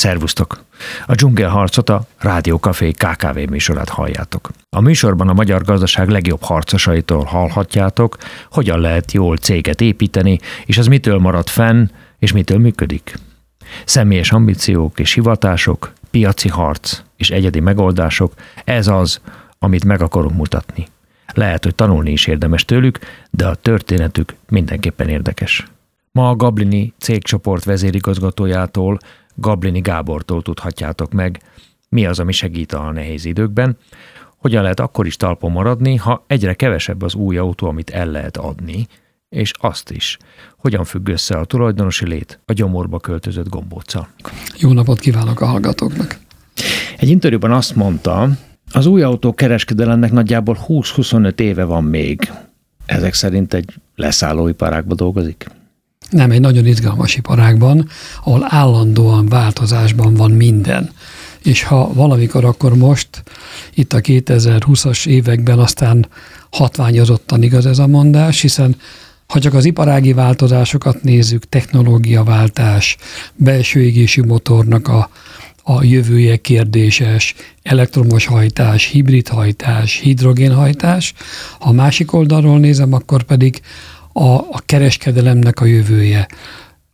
Szervusztok! A dzsungelharcot a Rádió KKV műsorát halljátok. A műsorban a magyar gazdaság legjobb harcosaitól hallhatjátok, hogyan lehet jól céget építeni, és az mitől marad fenn, és mitől működik. Személyes ambíciók és hivatások, piaci harc és egyedi megoldások, ez az, amit meg akarunk mutatni. Lehet, hogy tanulni is érdemes tőlük, de a történetük mindenképpen érdekes. Ma a Gablini cégcsoport vezérigazgatójától, Gablini Gábortól tudhatjátok meg, mi az, ami segít a nehéz időkben, hogyan lehet akkor is talpon maradni, ha egyre kevesebb az új autó, amit el lehet adni, és azt is, hogyan függ össze a tulajdonosi lét a gyomorba költözött gombóccal. Jó napot kívánok a hallgatóknak! Egy interjúban azt mondta, az új autó kereskedelemnek nagyjából 20-25 éve van még. Ezek szerint egy leszállóiparágban dolgozik? Nem, egy nagyon izgalmas iparágban, ahol állandóan változásban van minden. És ha valamikor, akkor most, itt a 2020-as években aztán hatványozottan igaz ez a mondás, hiszen ha csak az iparági változásokat nézzük, technológiaváltás, belső égésű motornak a, a jövője kérdéses, elektromos hajtás, hibrid hajtás, hidrogénhajtás. Ha a másik oldalról nézem, akkor pedig a, a kereskedelemnek a jövője.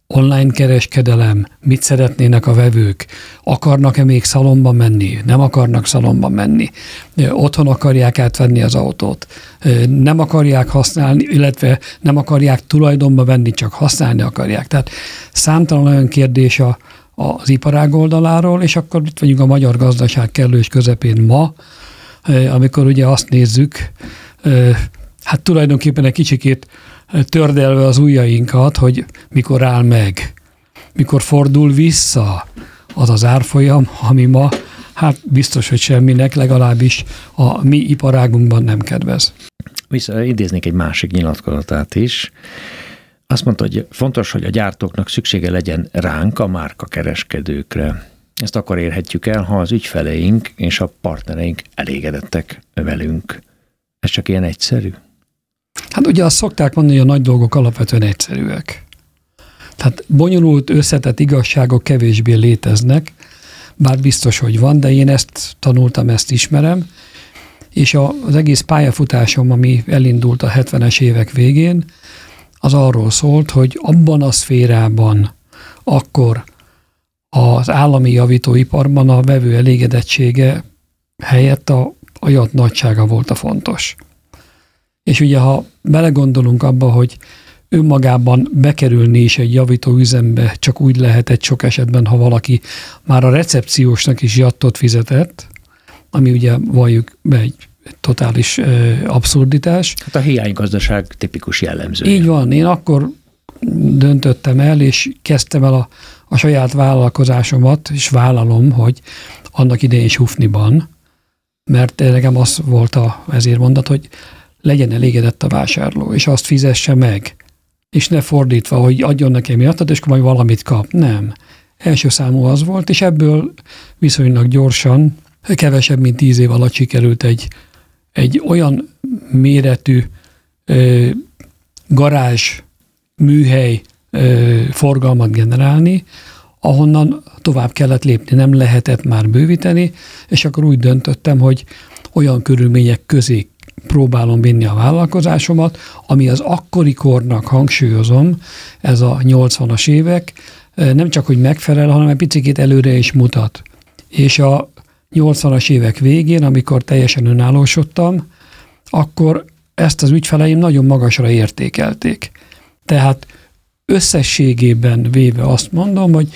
Online kereskedelem, mit szeretnének a vevők, akarnak-e még szalomba menni, nem akarnak szalomba menni, otthon akarják átvenni az autót, nem akarják használni, illetve nem akarják tulajdonba venni, csak használni akarják. Tehát számtalan olyan kérdés a, az iparág oldaláról, és akkor itt vagyunk a magyar gazdaság kellős közepén ma, amikor ugye azt nézzük, hát tulajdonképpen egy kicsikét tördelve az ujjainkat, hogy mikor áll meg, mikor fordul vissza az az árfolyam, ami ma hát biztos, hogy semminek, legalábbis a mi iparágunkban nem kedvez. Vissza idéznék egy másik nyilatkozatát is. Azt mondta, hogy fontos, hogy a gyártóknak szüksége legyen ránk, a márka kereskedőkre. Ezt akkor érhetjük el, ha az ügyfeleink és a partnereink elégedettek velünk. Ez csak ilyen egyszerű? Hát ugye azt szokták mondani, hogy a nagy dolgok alapvetően egyszerűek. Tehát bonyolult, összetett igazságok kevésbé léteznek, bár biztos, hogy van, de én ezt tanultam, ezt ismerem, és az egész pályafutásom, ami elindult a 70-es évek végén, az arról szólt, hogy abban a szférában akkor az állami javítóiparban a vevő elégedettsége helyett a, a jat nagysága volt a fontos. És ugye, ha belegondolunk abba, hogy önmagában bekerülni is egy javító üzembe csak úgy lehet egy sok esetben, ha valaki már a recepciósnak is jattot fizetett, ami ugye valljuk be egy totális abszurditás. Hát a hiánygazdaság tipikus jellemzője. Így van, én akkor döntöttem el, és kezdtem el a, a saját vállalkozásomat, és vállalom, hogy annak idején Sufniban, mert nekem az volt a vezérmondat, hogy legyen elégedett a vásárló, és azt fizesse meg. És ne fordítva, hogy adjon nekem miattat, és akkor majd valamit kap. Nem. Első számú az volt, és ebből viszonylag gyorsan, kevesebb, mint tíz év alatt sikerült egy, egy olyan méretű ö, garázs, műhely ö, forgalmat generálni, ahonnan tovább kellett lépni, nem lehetett már bővíteni, és akkor úgy döntöttem, hogy olyan körülmények közé próbálom vinni a vállalkozásomat, ami az akkori kornak hangsúlyozom, ez a 80-as évek, nem csak, hogy megfelel, hanem egy picit előre is mutat. És a 80-as évek végén, amikor teljesen önállósodtam, akkor ezt az ügyfeleim nagyon magasra értékelték. Tehát összességében véve azt mondom, hogy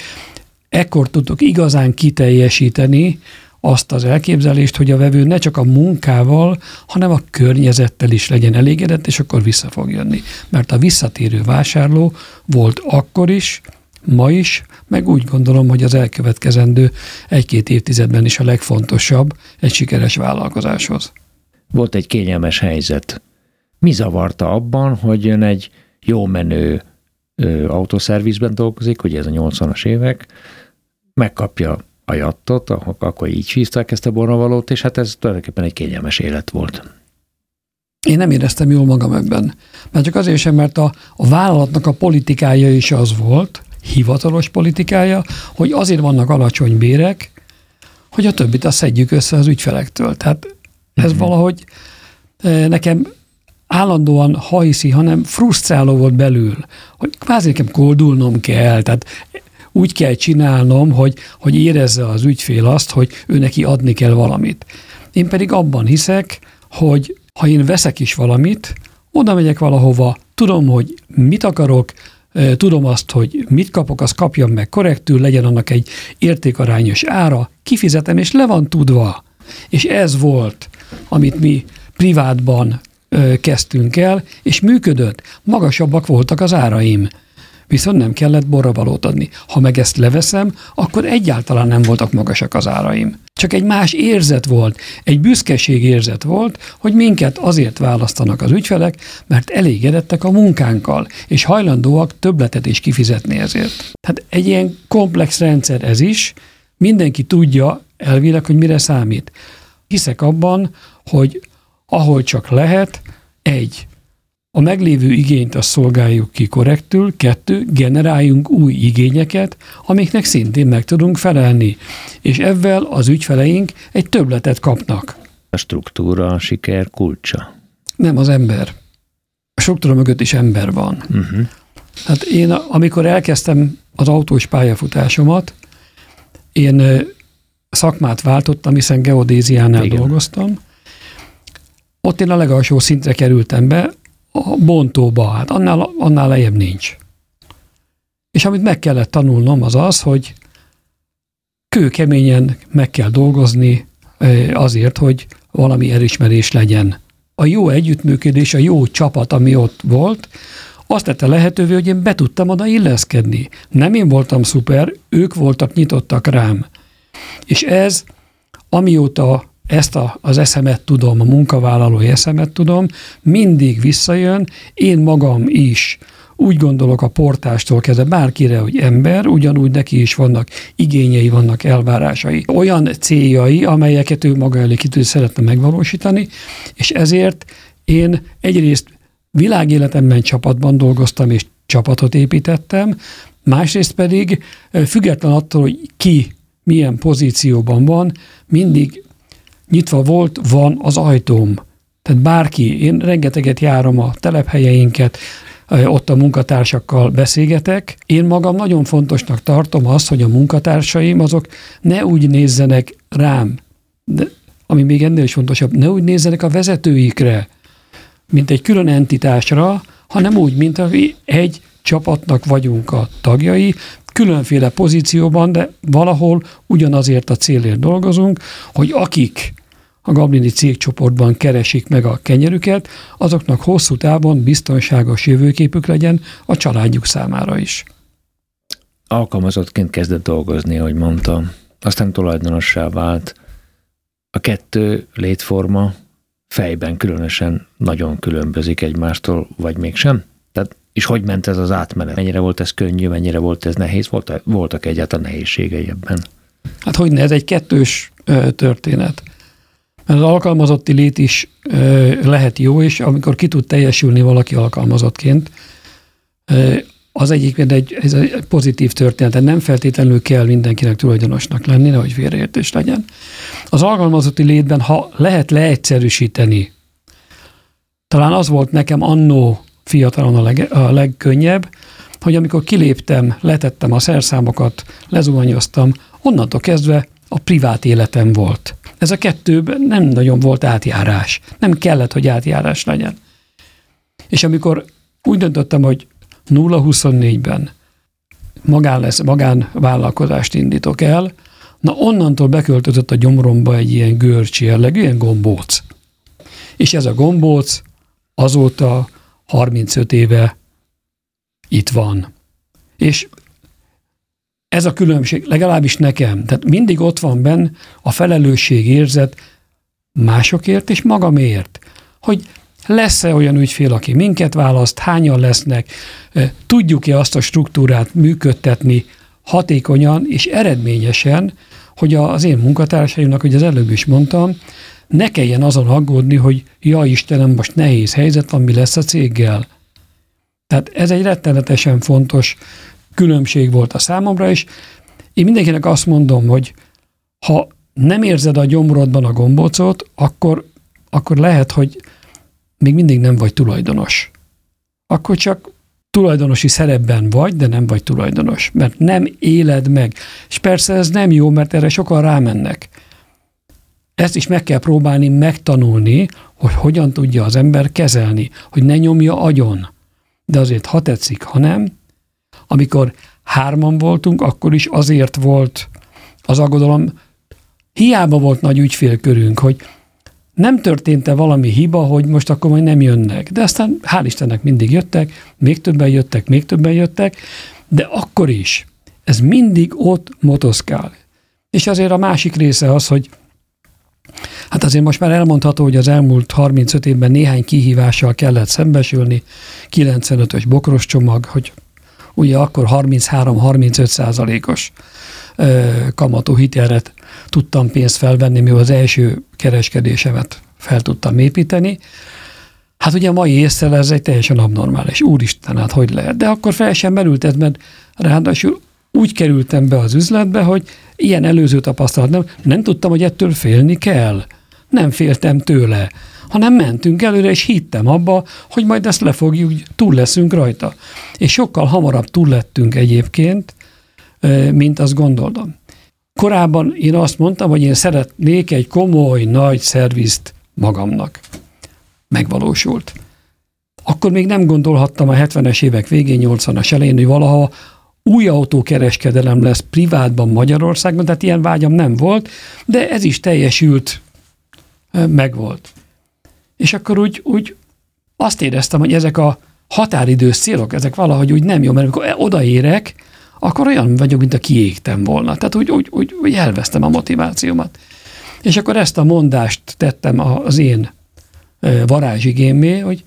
ekkor tudok igazán kiteljesíteni azt az elképzelést, hogy a vevő ne csak a munkával, hanem a környezettel is legyen elégedett, és akkor vissza fog jönni. Mert a visszatérő vásárló volt akkor is, ma is, meg úgy gondolom, hogy az elkövetkezendő egy-két évtizedben is a legfontosabb egy sikeres vállalkozáshoz. Volt egy kényelmes helyzet. Mi zavarta abban, hogy jön egy jó menő autószervizben dolgozik, ugye ez a 80-as évek, megkapja a jattot, akkor így hívták ezt a bornavalót, és hát ez tulajdonképpen egy kényelmes élet volt. Én nem éreztem jól magam ebben. Mert csak azért sem, mert a, a vállalatnak a politikája is az volt, hivatalos politikája, hogy azért vannak alacsony bérek, hogy a többit azt szedjük össze az ügyfelektől. Tehát ez uh-huh. valahogy nekem állandóan hajszi, hanem frusztráló volt belül, hogy kvázi nekem koldulnom kell, tehát úgy kell csinálnom, hogy, hogy érezze az ügyfél azt, hogy ő neki adni kell valamit. Én pedig abban hiszek, hogy ha én veszek is valamit, oda megyek valahova, tudom, hogy mit akarok, tudom azt, hogy mit kapok, azt kapjam meg korrektül, legyen annak egy értékarányos ára, kifizetem, és le van tudva. És ez volt, amit mi privátban kezdtünk el, és működött. Magasabbak voltak az áraim viszont nem kellett borravalót adni. Ha meg ezt leveszem, akkor egyáltalán nem voltak magasak az áraim. Csak egy más érzet volt, egy büszkeség érzet volt, hogy minket azért választanak az ügyfelek, mert elégedettek a munkánkkal, és hajlandóak többletet is kifizetni ezért. Tehát egy ilyen komplex rendszer ez is, mindenki tudja elvileg, hogy mire számít. Hiszek abban, hogy ahol csak lehet, egy, a meglévő igényt azt szolgáljuk ki korrektül, kettő, generáljunk új igényeket, amiknek szintén meg tudunk felelni, és ezzel az ügyfeleink egy többletet kapnak. A struktúra a siker kulcsa. Nem az ember. A struktúra mögött is ember van. Uh-huh. Hát én, amikor elkezdtem az autós pályafutásomat, én szakmát váltottam, hiszen geodéziánál Igen. dolgoztam. Ott én a legalsó szintre kerültem be, a bontóba, hát annál, annál lejjebb nincs. És amit meg kellett tanulnom az az, hogy kőkeményen meg kell dolgozni azért, hogy valami elismerés legyen. A jó együttműködés, a jó csapat, ami ott volt, azt tette lehetővé, hogy én be tudtam oda illeszkedni. Nem én voltam szuper, ők voltak nyitottak rám. És ez, amióta ezt a, az eszemet tudom, a munkavállalói eszemet tudom, mindig visszajön, én magam is. Úgy gondolok a portástól kezdve bárkire, hogy ember, ugyanúgy neki is vannak igényei, vannak elvárásai, olyan céljai, amelyeket ő maga elé kitűz szeretne megvalósítani, és ezért én egyrészt világéletemben csapatban dolgoztam, és csapatot építettem, másrészt pedig független attól, hogy ki milyen pozícióban van, mindig nyitva volt, van az ajtóm. Tehát bárki, én rengeteget járom a telephelyeinket, ott a munkatársakkal beszélgetek. Én magam nagyon fontosnak tartom azt, hogy a munkatársaim azok ne úgy nézzenek rám, de ami még ennél is fontosabb, ne úgy nézzenek a vezetőikre, mint egy külön entitásra, hanem úgy, mint egy csapatnak vagyunk a tagjai, különféle pozícióban, de valahol ugyanazért a célért dolgozunk, hogy akik a Gablini cégcsoportban keresik meg a kenyerüket, azoknak hosszú távon biztonságos jövőképük legyen a családjuk számára is. Alkalmazottként kezdett dolgozni, ahogy mondtam. Aztán tulajdonossá vált. A kettő létforma fejben különösen nagyon különbözik egymástól, vagy mégsem? Tehát, és hogy ment ez az átmenet? Mennyire volt ez könnyű, mennyire volt ez nehéz? Volt, voltak egyáltalán nehézségei ebben? Hát hogy ne, ez egy kettős ö, történet. Mert az alkalmazotti lét is ö, lehet jó, és amikor ki tud teljesülni valaki alkalmazottként, ö, az egyik egy, ez egy pozitív történet, nem feltétlenül kell mindenkinek tulajdonosnak lenni, nehogy félreértés legyen. Az alkalmazotti létben, ha lehet leegyszerűsíteni, talán az volt nekem annó fiatalon a, leg, a legkönnyebb, hogy amikor kiléptem, letettem a szerszámokat, lezuhanyoztam, onnantól kezdve a privát életem volt. Ez a kettőben nem nagyon volt átjárás. Nem kellett, hogy átjárás legyen. És amikor úgy döntöttem, hogy 0-24-ben magán lesz, magánvállalkozást indítok el, na onnantól beköltözött a gyomromba egy ilyen görcsi jellegű, ilyen gombóc. És ez a gombóc azóta 35 éve itt van. És ez a különbség, legalábbis nekem. Tehát mindig ott van benn a felelősség érzet másokért és magamért. Hogy lesz-e olyan ügyfél, aki minket választ, hányan lesznek, tudjuk-e azt a struktúrát működtetni hatékonyan és eredményesen, hogy az én munkatársaimnak, hogy az előbb is mondtam, ne kelljen azon aggódni, hogy ja Istenem, most nehéz helyzet van, mi lesz a céggel. Tehát ez egy rettenetesen fontos különbség volt a számomra, és én mindenkinek azt mondom, hogy ha nem érzed a gyomrodban a gombócot, akkor, akkor lehet, hogy még mindig nem vagy tulajdonos. Akkor csak tulajdonosi szerepben vagy, de nem vagy tulajdonos, mert nem éled meg. És persze ez nem jó, mert erre sokan rámennek. Ezt is meg kell próbálni megtanulni, hogy hogyan tudja az ember kezelni, hogy ne nyomja agyon. De azért, ha tetszik, ha nem, amikor hárman voltunk, akkor is azért volt az aggodalom, hiába volt nagy ügyfélkörünk, hogy nem történt-e valami hiba, hogy most akkor majd nem jönnek. De aztán hál' Istennek mindig jöttek, még többen jöttek, még többen jöttek, de akkor is ez mindig ott motoszkál. És azért a másik része az, hogy Hát azért most már elmondható, hogy az elmúlt 35 évben néhány kihívással kellett szembesülni, 95-ös bokros csomag, hogy ugye akkor 33-35 százalékos kamatú hitelre tudtam pénzt felvenni, mivel az első kereskedésemet fel tudtam építeni. Hát ugye a mai észre ez egy teljesen abnormális. Úristen, hát hogy lehet? De akkor fel sem merült ez, mert ráadásul úgy kerültem be az üzletbe, hogy ilyen előző tapasztalat nem, nem tudtam, hogy ettől félni kell. Nem féltem tőle, hanem mentünk előre, és hittem abba, hogy majd ezt lefogjuk, túl leszünk rajta. És sokkal hamarabb túl lettünk egyébként, mint azt gondoltam. Korábban én azt mondtam, hogy én szeretnék egy komoly, nagy szervizt magamnak. Megvalósult. Akkor még nem gondolhattam a 70-es évek végén, 80-as elején, hogy valaha új autókereskedelem lesz privátban Magyarországon, tehát ilyen vágyam nem volt, de ez is teljesült, megvolt. És akkor úgy, úgy azt éreztem, hogy ezek a határidős célok, ezek valahogy úgy nem jó, mert amikor odaérek, akkor olyan vagyok, mint a kiégtem volna. Tehát úgy, úgy, úgy, úgy elvesztem a motivációmat. És akkor ezt a mondást tettem az én varázsigémé, hogy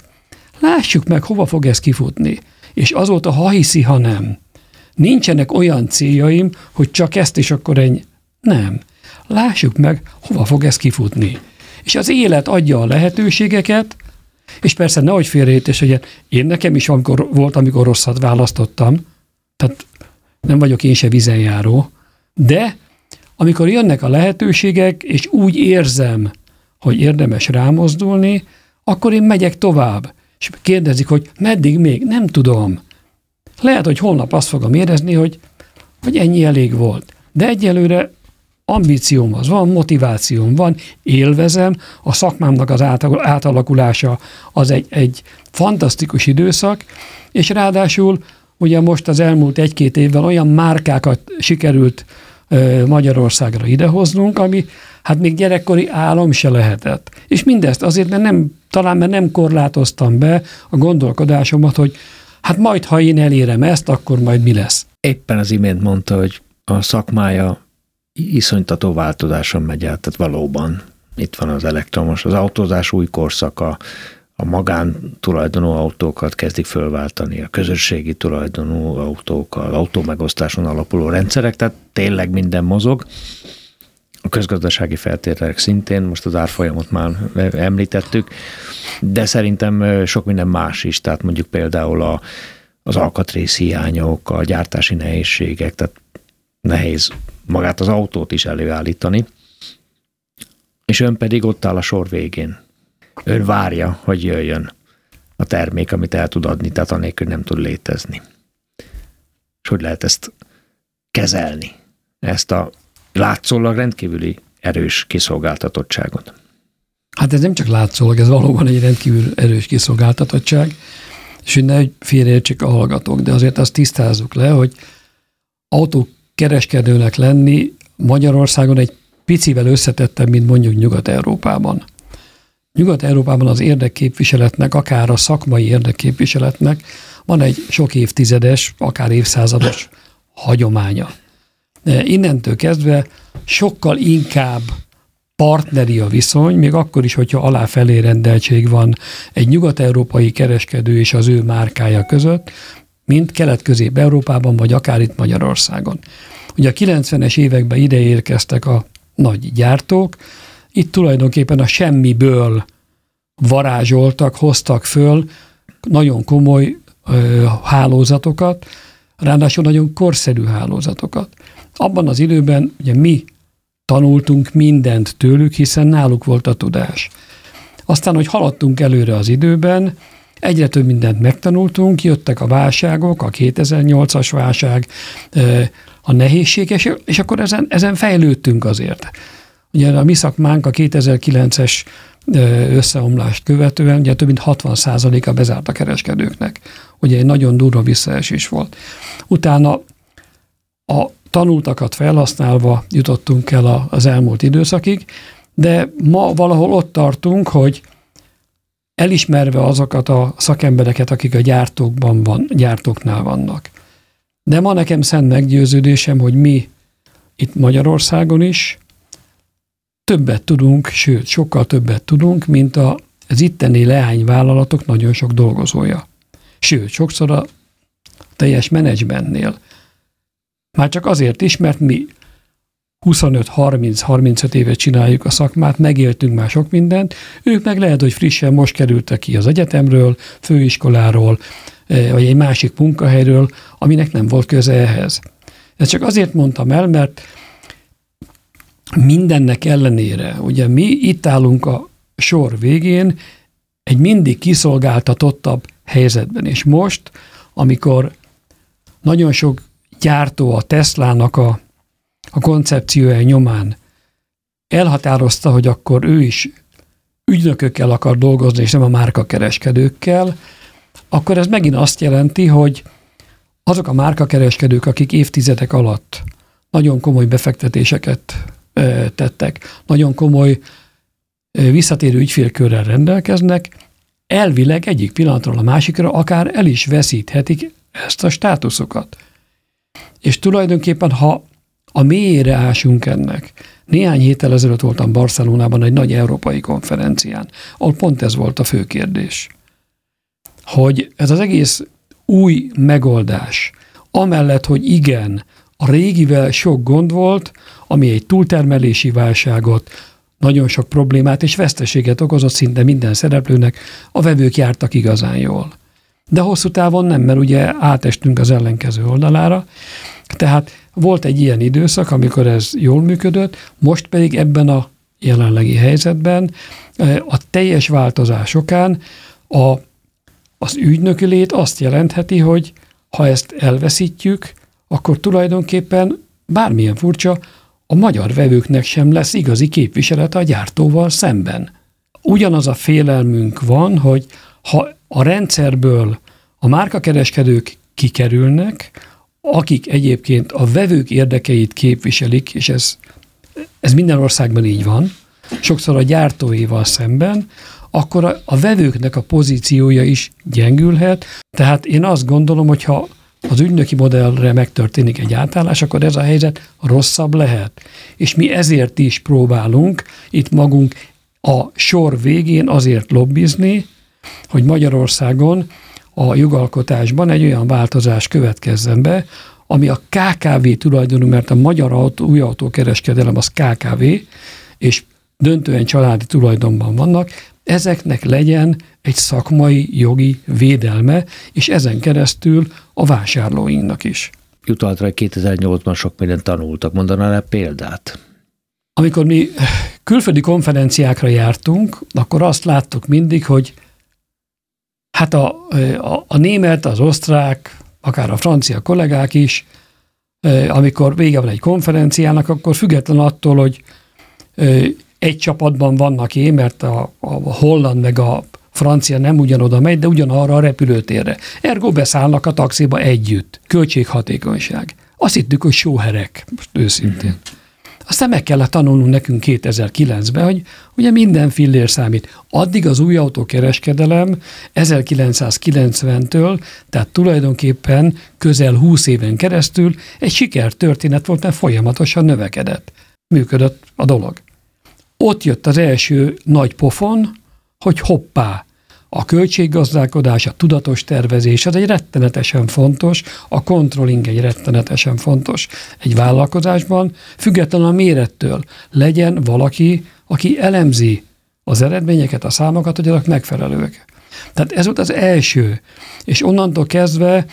lássuk meg, hova fog ez kifutni. És azóta, ha hiszi, ha nem, nincsenek olyan céljaim, hogy csak ezt és akkor ennyi. Nem. Lássuk meg, hova fog ez kifutni. És az élet adja a lehetőségeket, és persze nehogy félreértés, hogy én nekem is amikor, volt, amikor rosszat választottam, tehát nem vagyok én se vizenjáró, de amikor jönnek a lehetőségek, és úgy érzem, hogy érdemes rámozdulni, akkor én megyek tovább. És kérdezik, hogy meddig még? Nem tudom. Lehet, hogy holnap azt fogom érezni, hogy, hogy ennyi elég volt. De egyelőre ambícióm az van, motivációm van, élvezem, a szakmámnak az átalakulása az egy, egy fantasztikus időszak, és ráadásul ugye most az elmúlt egy-két évvel olyan márkákat sikerült Magyarországra idehoznunk, ami hát még gyerekkori álom se lehetett. És mindezt azért, mert nem, talán mert nem korlátoztam be a gondolkodásomat, hogy hát majd, ha én elérem ezt, akkor majd mi lesz. Éppen az imént mondta, hogy a szakmája iszonytató változáson megy át, tehát valóban itt van az elektromos, az autózás új korszaka, a magán tulajdonú autókat kezdik fölváltani, a közösségi tulajdonú autókkal, autómegosztáson alapuló rendszerek, tehát tényleg minden mozog. Közgazdasági feltételek szintén, most az árfolyamot már említettük, de szerintem sok minden más is, tehát mondjuk például a, az alkatrész hiányok, a gyártási nehézségek, tehát nehéz magát az autót is előállítani, és ön pedig ott áll a sor végén. Ön várja, hogy jöjjön a termék, amit el tud adni, tehát anélkül nem tud létezni. És hogy lehet ezt kezelni, ezt a látszólag rendkívüli erős kiszolgáltatottságot? Hát ez nem csak látszólag, ez valóban egy rendkívül erős kiszolgáltatottság, és hogy ne félreértsék a hallgatók, de azért azt tisztázzuk le, hogy autókereskedőnek lenni Magyarországon egy picivel összetettebb, mint mondjuk Nyugat-Európában. Nyugat-Európában az érdekképviseletnek, akár a szakmai érdekképviseletnek van egy sok évtizedes, akár évszázados hagyománya. Innentől kezdve sokkal inkább partneri a viszony, még akkor is, hogyha aláfelé rendeltség van egy nyugat-európai kereskedő és az ő márkája között, mint Kelet-Közép-Európában, vagy akár itt Magyarországon. Ugye a 90-es években ide érkeztek a nagy gyártók, itt tulajdonképpen a semmiből varázsoltak, hoztak föl nagyon komoly ö, hálózatokat, ráadásul nagyon korszerű hálózatokat. Abban az időben ugye mi tanultunk mindent tőlük, hiszen náluk volt a tudás. Aztán, hogy haladtunk előre az időben, egyre több mindent megtanultunk, jöttek a válságok, a 2008-as válság, a nehézség, és akkor ezen, ezen fejlődtünk azért. Ugye a mi szakmánk a 2009-es összeomlást követően ugye több mint 60%-a bezárt a kereskedőknek. Ugye egy nagyon durva visszaesés volt. Utána a tanultakat felhasználva jutottunk el az elmúlt időszakig, de ma valahol ott tartunk, hogy elismerve azokat a szakembereket, akik a gyártókban van, gyártóknál vannak. De ma nekem szent meggyőződésem, hogy mi itt Magyarországon is többet tudunk, sőt, sokkal többet tudunk, mint a, az itteni leányvállalatok nagyon sok dolgozója. Sőt, sokszor a teljes menedzsmentnél. Már csak azért is, mert mi 25-30-35 éve csináljuk a szakmát, megéltünk már sok mindent, ők meg lehet, hogy frissen most kerültek ki az egyetemről, főiskoláról, eh, vagy egy másik munkahelyről, aminek nem volt köze ehhez. Ezt csak azért mondtam el, mert mindennek ellenére, ugye mi itt állunk a sor végén egy mindig kiszolgáltatottabb helyzetben, és most, amikor nagyon sok gyártó a Teslának a, a koncepciója nyomán elhatározta, hogy akkor ő is ügynökökkel akar dolgozni, és nem a márkakereskedőkkel, akkor ez megint azt jelenti, hogy azok a márkakereskedők, akik évtizedek alatt nagyon komoly befektetéseket tettek, nagyon komoly visszatérő ügyfélkörrel rendelkeznek, elvileg egyik pillanatról a másikra akár el is veszíthetik ezt a státuszokat. És tulajdonképpen, ha a mélyére ásunk ennek, néhány héttel ezelőtt voltam Barcelonában egy nagy európai konferencián, ahol pont ez volt a fő kérdés. Hogy ez az egész új megoldás, amellett, hogy igen, a régivel sok gond volt, ami egy túltermelési válságot, nagyon sok problémát és veszteséget okozott szinte minden szereplőnek, a vevők jártak igazán jól. De hosszú távon nem, mert ugye átestünk az ellenkező oldalára, tehát volt egy ilyen időszak, amikor ez jól működött, most pedig ebben a jelenlegi helyzetben a teljes változásokán a, az ügynöki lét azt jelentheti, hogy ha ezt elveszítjük, akkor tulajdonképpen bármilyen furcsa, a magyar vevőknek sem lesz igazi képviselete a gyártóval szemben. Ugyanaz a félelmünk van, hogy ha a rendszerből a márkakereskedők kikerülnek, akik egyébként a vevők érdekeit képviselik, és ez, ez minden országban így van, sokszor a gyártóival szemben, akkor a, a vevőknek a pozíciója is gyengülhet. Tehát én azt gondolom, hogy ha az ügynöki modellre megtörténik egy átállás, akkor ez a helyzet rosszabb lehet. És mi ezért is próbálunk itt magunk a sor végén azért lobbizni, hogy Magyarországon a jogalkotásban egy olyan változás következzen be, ami a KKV tulajdonú, mert a magyar autó, új autókereskedelem az KKV, és döntően családi tulajdonban vannak, ezeknek legyen egy szakmai jogi védelme, és ezen keresztül a vásárlóinknak is. Jutaltra, hogy 2008-ban sok mindent tanultak. Mondaná le példát? Amikor mi külföldi konferenciákra jártunk, akkor azt láttuk mindig, hogy hát a, a, a német, az osztrák, akár a francia kollégák is, amikor vége van egy konferenciának, akkor független attól, hogy egy csapatban vannak én, mert a, a holland meg a francia nem ugyanoda megy, de ugyanarra a repülőtérre. Ergo beszállnak a taxiba együtt. Költséghatékonyság. Azt hittük, hogy sóherek, most őszintén. Mm-hmm. Aztán meg kellett tanulnunk nekünk 2009-ben, hogy ugye minden fillér számít. Addig az új autókereskedelem 1990-től, tehát tulajdonképpen közel 20 éven keresztül egy sikertörténet volt, mert folyamatosan növekedett. Működött a dolog. Ott jött az első nagy pofon, hogy hoppá, a költséggazdálkodás, a tudatos tervezés, az egy rettenetesen fontos, a controlling egy rettenetesen fontos egy vállalkozásban, függetlenül a mérettől legyen valaki, aki elemzi az eredményeket, a számokat, hogy azok megfelelőek. Tehát ez volt az első, és onnantól kezdve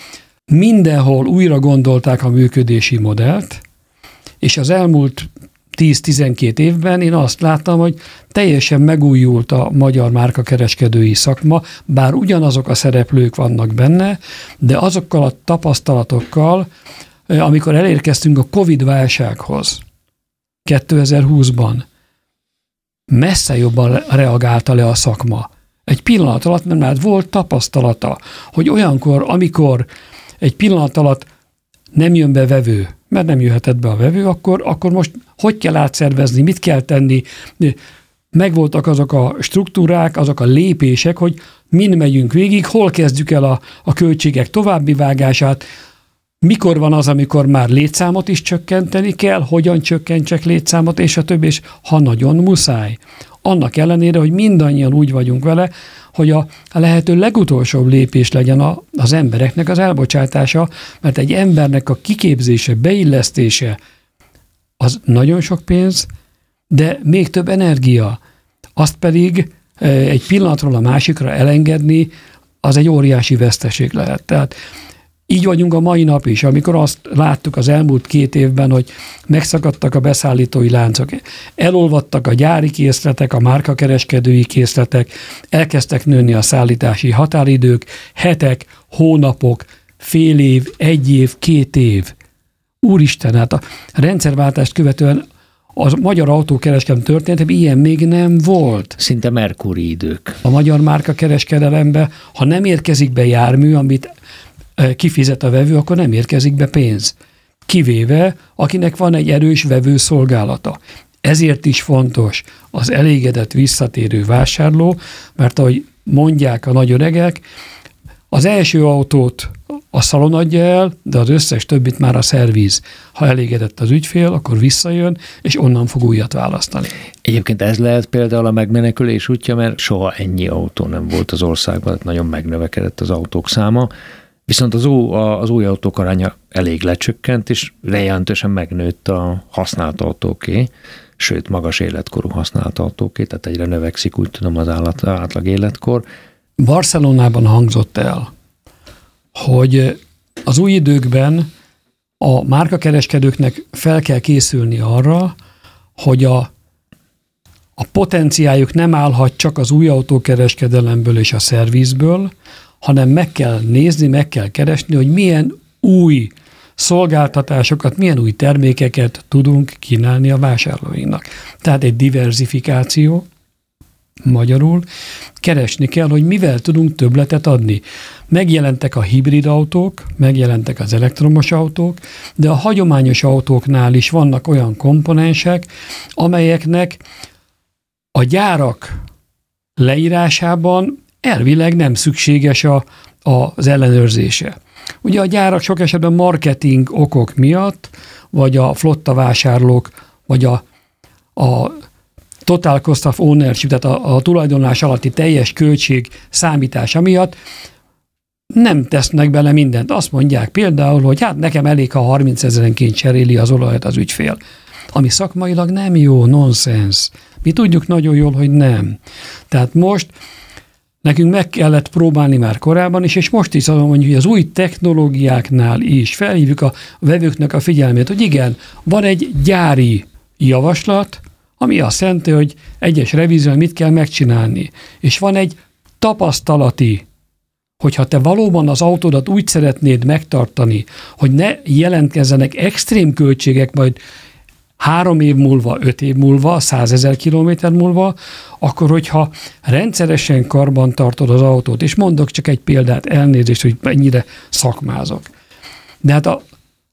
mindenhol újra gondolták a működési modellt, és az elmúlt 10-12 évben én azt láttam, hogy teljesen megújult a magyar márkakereskedői szakma, bár ugyanazok a szereplők vannak benne, de azokkal a tapasztalatokkal, amikor elérkeztünk a Covid válsághoz 2020-ban, messze jobban reagálta le a szakma. Egy pillanat alatt, mert már volt tapasztalata, hogy olyankor, amikor egy pillanat alatt nem jön be vevő, mert nem jöhetett be a vevő, akkor, akkor most hogy kell átszervezni, mit kell tenni, megvoltak azok a struktúrák, azok a lépések, hogy min megyünk végig, hol kezdjük el a, a költségek további vágását, mikor van az, amikor már létszámot is csökkenteni kell, hogyan csökkentsek létszámot, és a többi, és ha nagyon muszáj. Annak ellenére, hogy mindannyian úgy vagyunk vele, hogy a, lehető legutolsóbb lépés legyen a, az embereknek az elbocsátása, mert egy embernek a kiképzése, beillesztése, az nagyon sok pénz, de még több energia. Azt pedig e, egy pillanatról a másikra elengedni, az egy óriási veszteség lehet. Tehát így vagyunk a mai nap is, amikor azt láttuk az elmúlt két évben, hogy megszakadtak a beszállítói láncok, elolvadtak a gyári készletek, a márkakereskedői készletek, elkezdtek nőni a szállítási határidők, hetek, hónapok, fél év, egy év, két év. Úristen, hát a rendszerváltást követően az magyar autókereskedelem történet, ilyen még nem volt. Szinte Merkuri idők. A magyar márka kereskedelembe, ha nem érkezik be jármű, amit kifizet a vevő, akkor nem érkezik be pénz. Kivéve, akinek van egy erős vevő szolgálata. Ezért is fontos az elégedett visszatérő vásárló, mert ahogy mondják a nagy öregek, az első autót a szalon adja el, de az összes többit már a szerviz. Ha elégedett az ügyfél, akkor visszajön, és onnan fog újat választani. Egyébként ez lehet például a megmenekülés útja, mert soha ennyi autó nem volt az országban, nagyon megnövekedett az autók száma. Viszont az, új, az új autók aránya elég lecsökkent, és jelentősen megnőtt a használt autóké, sőt, magas életkorú használt autóké, tehát egyre növekszik, úgy tudom, az állat, átlag életkor. Barcelonában hangzott el, hogy az új időkben a márkakereskedőknek fel kell készülni arra, hogy a, a potenciáljuk nem állhat csak az új autókereskedelemből és a szervizből, hanem meg kell nézni, meg kell keresni, hogy milyen új szolgáltatásokat, milyen új termékeket tudunk kínálni a vásárlóinknak. Tehát egy diversifikáció, magyarul, keresni kell, hogy mivel tudunk többletet adni. Megjelentek a hibrid autók, megjelentek az elektromos autók, de a hagyományos autóknál is vannak olyan komponensek, amelyeknek a gyárak leírásában elvileg nem szükséges a, a, az ellenőrzése. Ugye a gyárak sok esetben marketing okok miatt, vagy a flotta vásárlók, vagy a, a total cost of ownership, tehát a, a tulajdonlás alatti teljes költség számítása miatt nem tesznek bele mindent. Azt mondják például, hogy hát nekem elég, ha 30 ezerenként cseréli az olajat az ügyfél. Ami szakmailag nem jó, nonsens. Mi tudjuk nagyon jól, hogy nem. Tehát most Nekünk meg kellett próbálni már korábban is, és most is azt mondjuk, hogy az új technológiáknál is felhívjuk a vevőknek a figyelmét, hogy igen, van egy gyári javaslat, ami azt jelenti, hogy egyes revízión mit kell megcsinálni. És van egy tapasztalati, hogyha te valóban az autódat úgy szeretnéd megtartani, hogy ne jelentkezzenek extrém költségek majd három év múlva, öt év múlva, százezer kilométer múlva, akkor hogyha rendszeresen karban tartod az autót, és mondok csak egy példát, elnézést, hogy mennyire szakmázok. De hát a,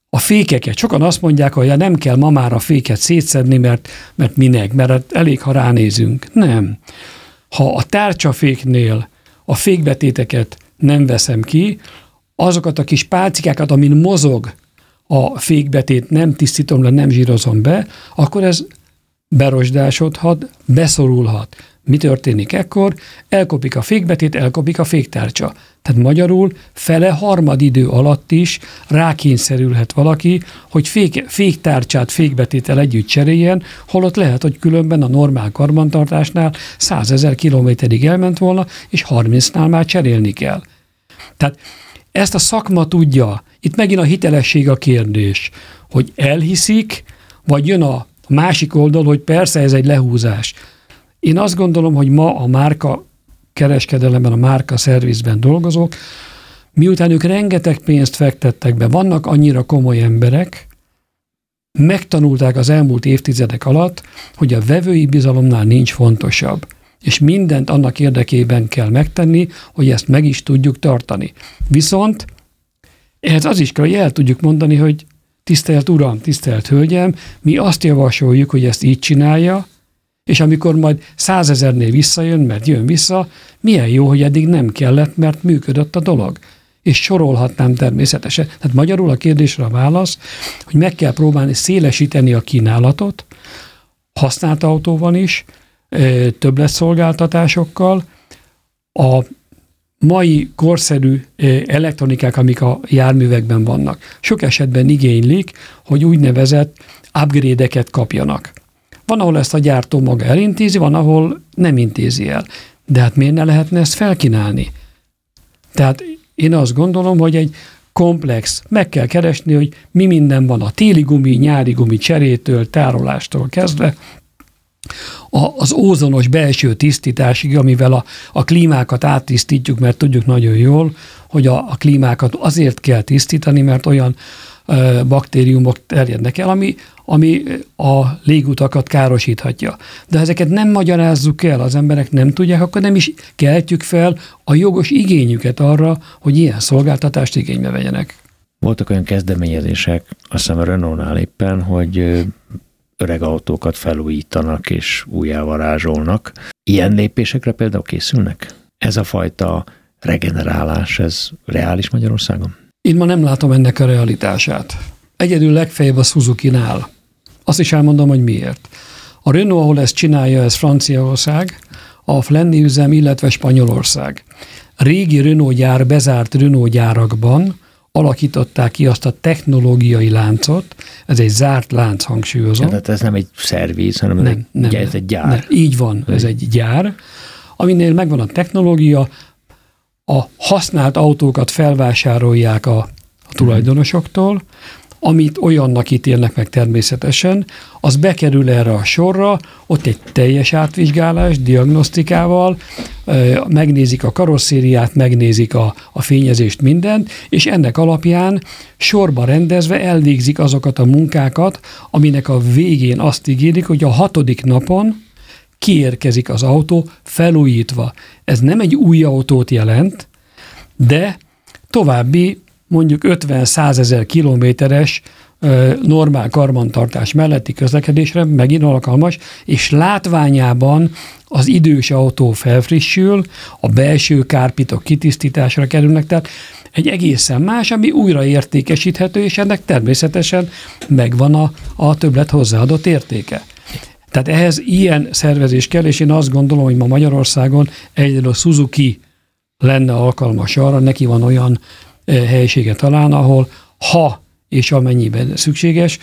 a fékeket, sokan azt mondják, hogy nem kell ma már a féket szétszedni, mert, mert minek, mert hát elég, ha ránézünk. Nem. Ha a tárcsaféknél a fékbetéteket nem veszem ki, azokat a kis pálcikákat, amin mozog a fékbetét nem tisztítom le, nem zsírozom be, akkor ez berosdásodhat, beszorulhat. Mi történik ekkor? Elkopik a fékbetét, elkopik a féktárcsa. Tehát magyarul fele harmad idő alatt is rákényszerülhet valaki, hogy fék, féktárcsát fékbetétel együtt cseréljen, holott lehet, hogy különben a normál karbantartásnál 100 ezer kilométerig elment volna, és 30-nál már cserélni kell. Tehát ezt a szakma tudja. Itt megint a hitelesség a kérdés, hogy elhiszik, vagy jön a másik oldal, hogy persze ez egy lehúzás. Én azt gondolom, hogy ma a márka kereskedelemben, a márka szervizben dolgozók, miután ők rengeteg pénzt fektettek be, vannak annyira komoly emberek, megtanulták az elmúlt évtizedek alatt, hogy a vevői bizalomnál nincs fontosabb, és mindent annak érdekében kell megtenni, hogy ezt meg is tudjuk tartani. Viszont ehhez az is kell, hogy el tudjuk mondani, hogy tisztelt Uram, tisztelt Hölgyem, mi azt javasoljuk, hogy ezt így csinálja, és amikor majd százezernél visszajön, mert jön vissza, milyen jó, hogy eddig nem kellett, mert működött a dolog. És sorolhatnám természetesen. Tehát magyarul a kérdésre a válasz, hogy meg kell próbálni szélesíteni a kínálatot, használt autóval is, többletszolgáltatásokkal, a mai korszerű elektronikák, amik a járművekben vannak, sok esetben igénylik, hogy úgynevezett upgrade-eket kapjanak. Van, ahol ezt a gyártó maga elintézi, van, ahol nem intézi el. De hát miért ne lehetne ezt felkínálni? Tehát én azt gondolom, hogy egy komplex, meg kell keresni, hogy mi minden van a téli gumi, nyári gumi cserétől, tárolástól kezdve, a, az ózonos belső tisztításig, amivel a, a klímákat áttisztítjuk, mert tudjuk nagyon jól, hogy a, a klímákat azért kell tisztítani, mert olyan ö, baktériumok terjednek el, ami, ami a légutakat károsíthatja. De ezeket nem magyarázzuk el, az emberek nem tudják, akkor nem is keltjük fel a jogos igényüket arra, hogy ilyen szolgáltatást igénybe vegyenek. Voltak olyan kezdeményezések, azt hiszem a Renault-nál éppen, hogy öreg autókat felújítanak és újjávarázsolnak. Ilyen lépésekre például készülnek? Ez a fajta regenerálás, ez reális Magyarországon? Én ma nem látom ennek a realitását. Egyedül legfeljebb a Suzuki-nál. Azt is elmondom, hogy miért. A Renault, ahol ezt csinálja, ez Franciaország, a Flenni üzem, illetve Spanyolország. Régi Renault gyár, bezárt Renault gyárakban alakították ki azt a technológiai láncot, ez egy zárt lánc hangsúlyozom. Tehát ez nem egy szerviz, hanem nem, egy, nem, ez egy gyár. Nem, így van, ez egy gyár, aminél megvan a technológia, a használt autókat felvásárolják a, a tulajdonosoktól, amit olyannak ítélnek meg természetesen, az bekerül erre a sorra, ott egy teljes átvizsgálás, diagnosztikával, megnézik a karosszériát, megnézik a, a fényezést, mindent, és ennek alapján sorba rendezve elvégzik azokat a munkákat, aminek a végén azt ígérik, hogy a hatodik napon kiérkezik az autó felújítva. Ez nem egy új autót jelent, de további mondjuk 50-100 ezer kilométeres normál karbantartás melletti közlekedésre megint alkalmas, és látványában az idős autó felfrissül, a belső kárpitok kitisztításra kerülnek, tehát egy egészen más, ami újra értékesíthető, és ennek természetesen megvan a, a többlet hozzáadott értéke. Tehát ehhez ilyen szervezés kell, és én azt gondolom, hogy ma Magyarországon egyedül a Suzuki lenne alkalmas arra, neki van olyan helyisége talán, ahol ha és amennyiben szükséges,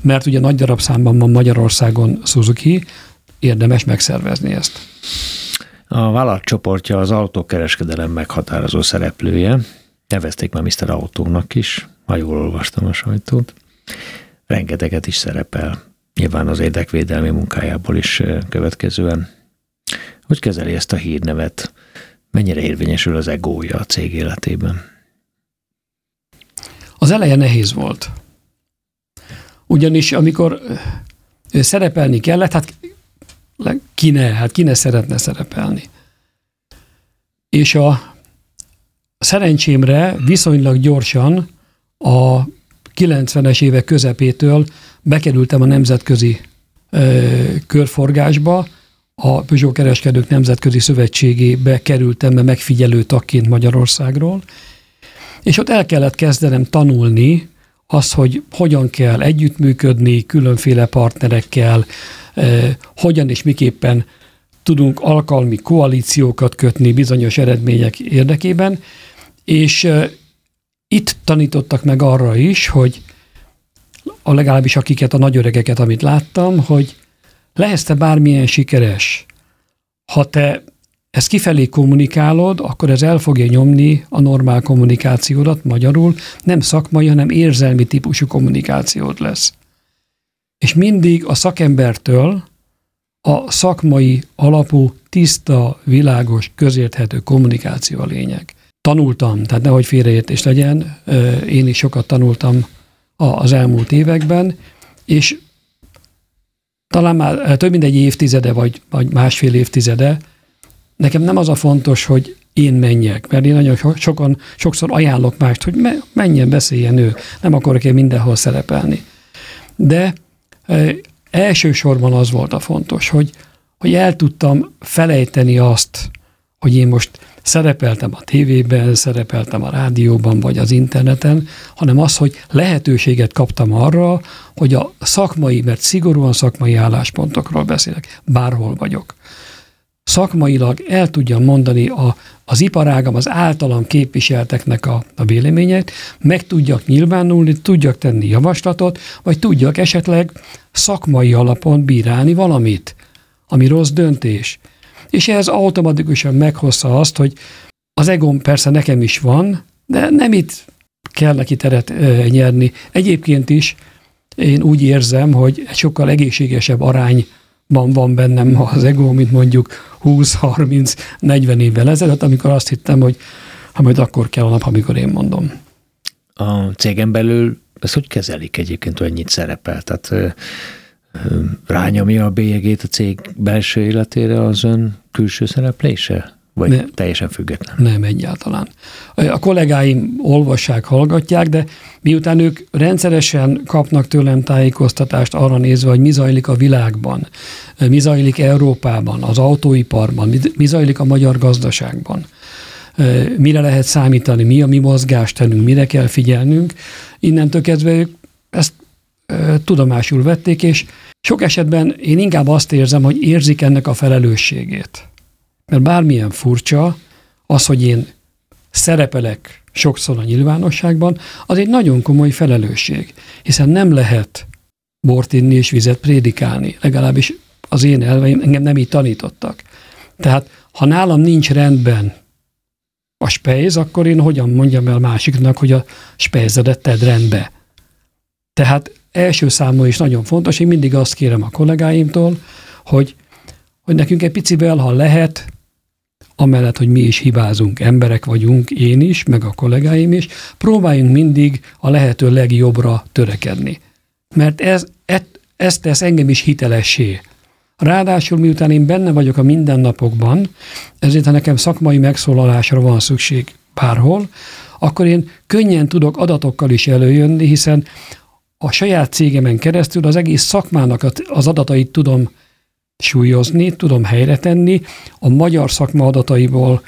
mert ugye nagy darabszámban van Magyarországon Suzuki, érdemes megszervezni ezt. A vállalatcsoportja az autókereskedelem meghatározó szereplője, nevezték már Mr. Autónak is, ha jól olvastam a sajtót. Rengeteget is szerepel, nyilván az érdekvédelmi munkájából is következően. Hogy kezeli ezt a hírnevet? Mennyire érvényesül az egója a cég életében? Az eleje nehéz volt. Ugyanis amikor szerepelni kellett, hát ki ne, hát ki ne szeretne szerepelni. És a szerencsémre viszonylag gyorsan a 90-es évek közepétől bekerültem a nemzetközi ö, körforgásba, a Peugeot Kereskedők Nemzetközi Szövetségébe kerültem be megfigyelő tagként Magyarországról, és ott el kellett kezdenem tanulni az, hogy hogyan kell együttműködni különféle partnerekkel, eh, hogyan és miképpen tudunk alkalmi koalíciókat kötni bizonyos eredmények érdekében, és eh, itt tanítottak meg arra is, hogy a legalábbis akiket, a nagyöregeket, amit láttam, hogy lehetsz te bármilyen sikeres, ha te ezt kifelé kommunikálod, akkor ez el fogja nyomni a normál kommunikációdat, magyarul nem szakmai, hanem érzelmi típusú kommunikációd lesz. És mindig a szakembertől a szakmai alapú, tiszta, világos, közérthető kommunikáció a lényeg. Tanultam, tehát nehogy félreértés legyen, én is sokat tanultam az elmúlt években, és talán már több mint egy évtizede, vagy, vagy másfél évtizede, nekem nem az a fontos, hogy én menjek, mert én nagyon sokan, sokszor ajánlok mást, hogy menjen, beszéljen ő, nem akarok én mindenhol szerepelni. De elsősorban az volt a fontos, hogy, hogy el tudtam felejteni azt, hogy én most szerepeltem a tévében, szerepeltem a rádióban, vagy az interneten, hanem az, hogy lehetőséget kaptam arra, hogy a szakmai, mert szigorúan szakmai álláspontokról beszélek, bárhol vagyok. Szakmailag el tudjam mondani a, az iparágam, az általam képviselteknek a, a véleményét, meg tudjak nyilvánulni, tudjak tenni javaslatot, vagy tudjak esetleg szakmai alapon bírálni valamit, ami rossz döntés és ez automatikusan meghozza azt, hogy az egom persze nekem is van, de nem itt kell neki teret nyerni. Egyébként is én úgy érzem, hogy egy sokkal egészségesebb arányban van bennem az ego, mint mondjuk 20-30-40 évvel ezelőtt, amikor azt hittem, hogy ha majd akkor kell a nap, amikor én mondom. A cégen belül ezt hogy kezelik egyébként, hogy ennyit szerepel? Tehát rányomja a bélyegét a cég belső életére az ön külső szereplése? Vagy ne, teljesen független? Nem, egyáltalán. A kollégáim olvassák, hallgatják, de miután ők rendszeresen kapnak tőlem tájékoztatást arra nézve, hogy mi zajlik a világban, mi zajlik Európában, az autóiparban, mi zajlik a magyar gazdaságban, mire lehet számítani, mi a mi mozgástenünk, mire kell figyelnünk, innentől kezdve ők ezt tudomásul vették, és sok esetben én inkább azt érzem, hogy érzik ennek a felelősségét. Mert bármilyen furcsa, az, hogy én szerepelek sokszor a nyilvánosságban, az egy nagyon komoly felelősség, hiszen nem lehet bort inni és vizet prédikálni, legalábbis az én elveim engem nem így tanítottak. Tehát, ha nálam nincs rendben a spejz, akkor én hogyan mondjam el másiknak, hogy a spejzedet tedd rendbe. Tehát első számú is nagyon fontos, én mindig azt kérem a kollégáimtól, hogy, hogy nekünk egy picivel, ha lehet, amellett, hogy mi is hibázunk, emberek vagyunk, én is, meg a kollégáim is, próbáljunk mindig a lehető legjobbra törekedni. Mert ez, ez, ez tesz engem is hitelessé. Ráadásul miután én benne vagyok a mindennapokban, ezért ha nekem szakmai megszólalásra van szükség bárhol, akkor én könnyen tudok adatokkal is előjönni, hiszen a saját cégemen keresztül az egész szakmának az adatait tudom súlyozni, tudom helyre tenni, a magyar szakma adataiból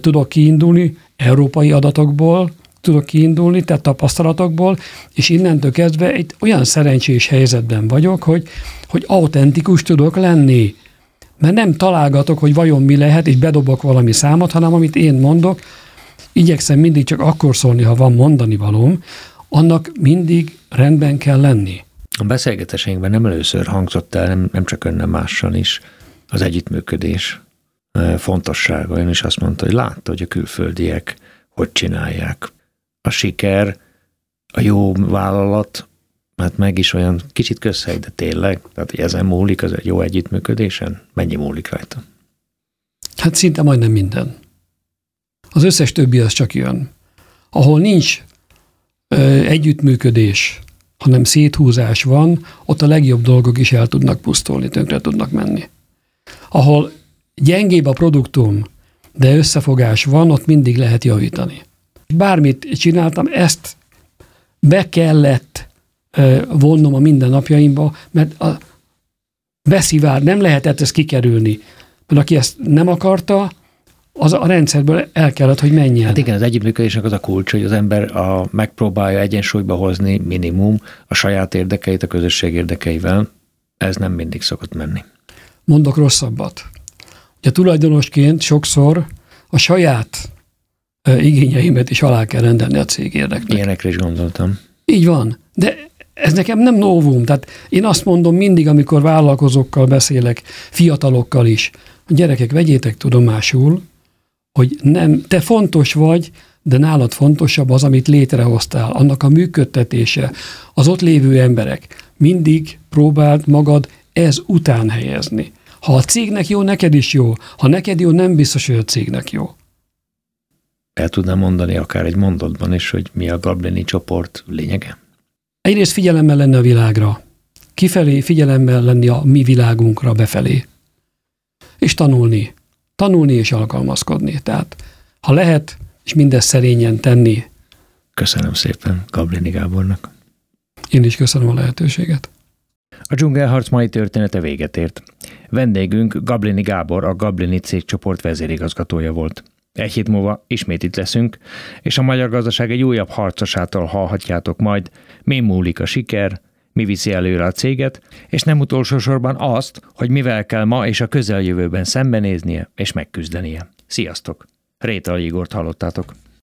tudok kiindulni, európai adatokból tudok kiindulni, tehát tapasztalatokból, és innentől kezdve egy olyan szerencsés helyzetben vagyok, hogy, hogy autentikus tudok lenni. Mert nem találgatok, hogy vajon mi lehet, és bedobok valami számot, hanem amit én mondok, igyekszem mindig csak akkor szólni, ha van mondani valóm, annak mindig rendben kell lenni. A beszélgetéseinkben nem először hangzott el, nem, nem csak önnel mással is, az együttműködés fontossága. Ön is azt mondta, hogy látta, hogy a külföldiek hogy csinálják. A siker, a jó vállalat, hát meg is olyan kicsit közhely, de tényleg, tehát hogy ezen múlik az egy jó együttműködésen? Mennyi múlik rajta? Hát szinte majdnem minden. Az összes többi az csak jön. Ahol nincs együttműködés, hanem széthúzás van, ott a legjobb dolgok is el tudnak pusztulni, tönkre tudnak menni. Ahol gyengébb a produktum, de összefogás van, ott mindig lehet javítani. Bármit csináltam, ezt be kellett vonnom a mindennapjaimba, mert a beszivár, nem lehetett ezt kikerülni. Mert aki ezt nem akarta, az a rendszerből el kellett, hogy menjen. Hát igen, az együttműködésnek az a kulcs, hogy az ember a, megpróbálja egyensúlyba hozni minimum a saját érdekeit a közösség érdekeivel. Ez nem mindig szokott menni. Mondok rosszabbat. Ugye tulajdonosként sokszor a saját igényeimet is alá kell rendelni a cég érdeknek. Ilyenekre is gondoltam. Így van, de ez nekem nem novum. Tehát én azt mondom mindig, amikor vállalkozókkal beszélek, fiatalokkal is, a gyerekek, vegyétek tudomásul, hogy nem, te fontos vagy, de nálad fontosabb az, amit létrehoztál, annak a működtetése, az ott lévő emberek. Mindig próbáld magad ez után helyezni. Ha a cégnek jó, neked is jó. Ha neked jó, nem biztos, hogy a cégnek jó. El tudnám mondani akár egy mondatban is, hogy mi a Gablini csoport lényege? Egyrészt figyelemmel lenni a világra. Kifelé figyelemmel lenni a mi világunkra befelé. És tanulni. Tanulni és alkalmazkodni. Tehát ha lehet, és mindezt szerényen tenni. Köszönöm szépen Gablini Gábornak. Én is köszönöm a lehetőséget. A dzsungelharc mai története véget ért. Vendégünk Gablini Gábor, a Gablini cégcsoport vezérigazgatója volt. Egy hét múlva ismét itt leszünk, és a magyar gazdaság egy újabb harcosától hallhatjátok majd, mi múlik a siker, mi viszi előre a céget, és nem utolsó sorban azt, hogy mivel kell ma és a közeljövőben szembenéznie és megküzdenie. Sziasztok! Réta Igort hallottátok.